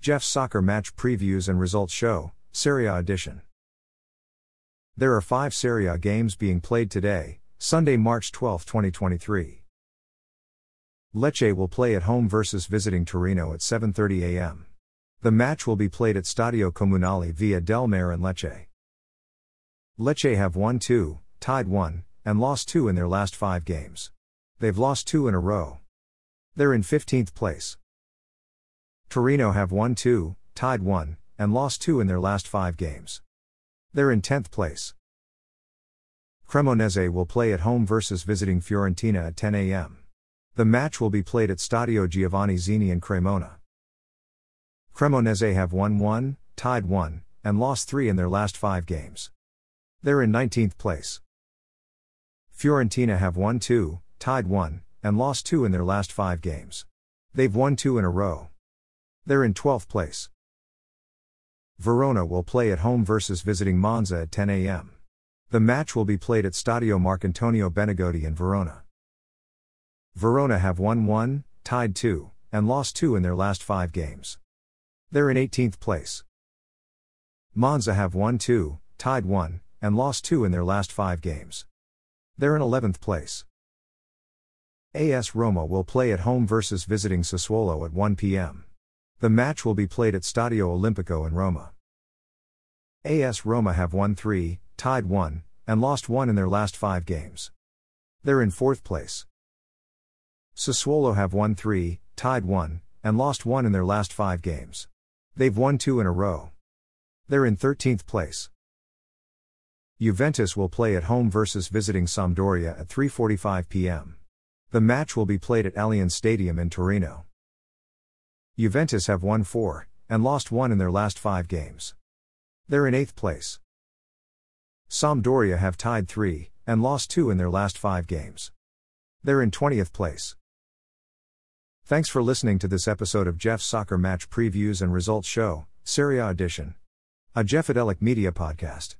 Jeff's soccer match previews and results show, Serie A edition. There are five Serie A games being played today, Sunday, March 12, 2023. Lecce will play at home versus visiting Torino at 7:30 a.m. The match will be played at Stadio Comunale via Del Mare and Lecce. Lecce have won 2, tied 1, and lost 2 in their last 5 games. They've lost 2 in a row. They're in 15th place. Torino have won 2, tied 1, and lost 2 in their last 5 games. They're in 10th place. Cremonese will play at home versus visiting Fiorentina at 10 a.m. The match will be played at Stadio Giovanni Zini in Cremona. Cremonese have won 1, tied 1, and lost 3 in their last 5 games. They're in 19th place. Fiorentina have won 2, tied 1, and lost 2 in their last 5 games. They've won 2 in a row. They're in 12th place. Verona will play at home versus visiting Monza at 10 a.m. The match will be played at Stadio Marcantonio Bentegodi in Verona. Verona have won 1, tied 2, and lost 2 in their last 5 games. They're in 18th place. Monza have won 2, tied 1, and lost 2 in their last 5 games. They're in 11th place. AS Roma will play at home versus visiting Sassuolo at 1 p.m. The match will be played at Stadio Olimpico in Roma. AS Roma have won 3, tied 1, and lost 1 in their last 5 games. They're in 4th place. Sassuolo have won 3, tied 1, and lost 1 in their last 5 games. They've won 2 in a row. They're in 13th place. Juventus will play at home versus visiting Sampdoria at 3:45 p.m. The match will be played at Allianz Stadium in Torino. Juventus have won 4 and lost 1 in their last 5 games. They're in 8th place. Sampdoria have tied 3 and lost 2 in their last 5 games. They're in 20th place. Thanks for listening to this episode of Jeff's Soccer Match Previews and Results Show, Serie A Edition. A Jeffadelic Media Podcast.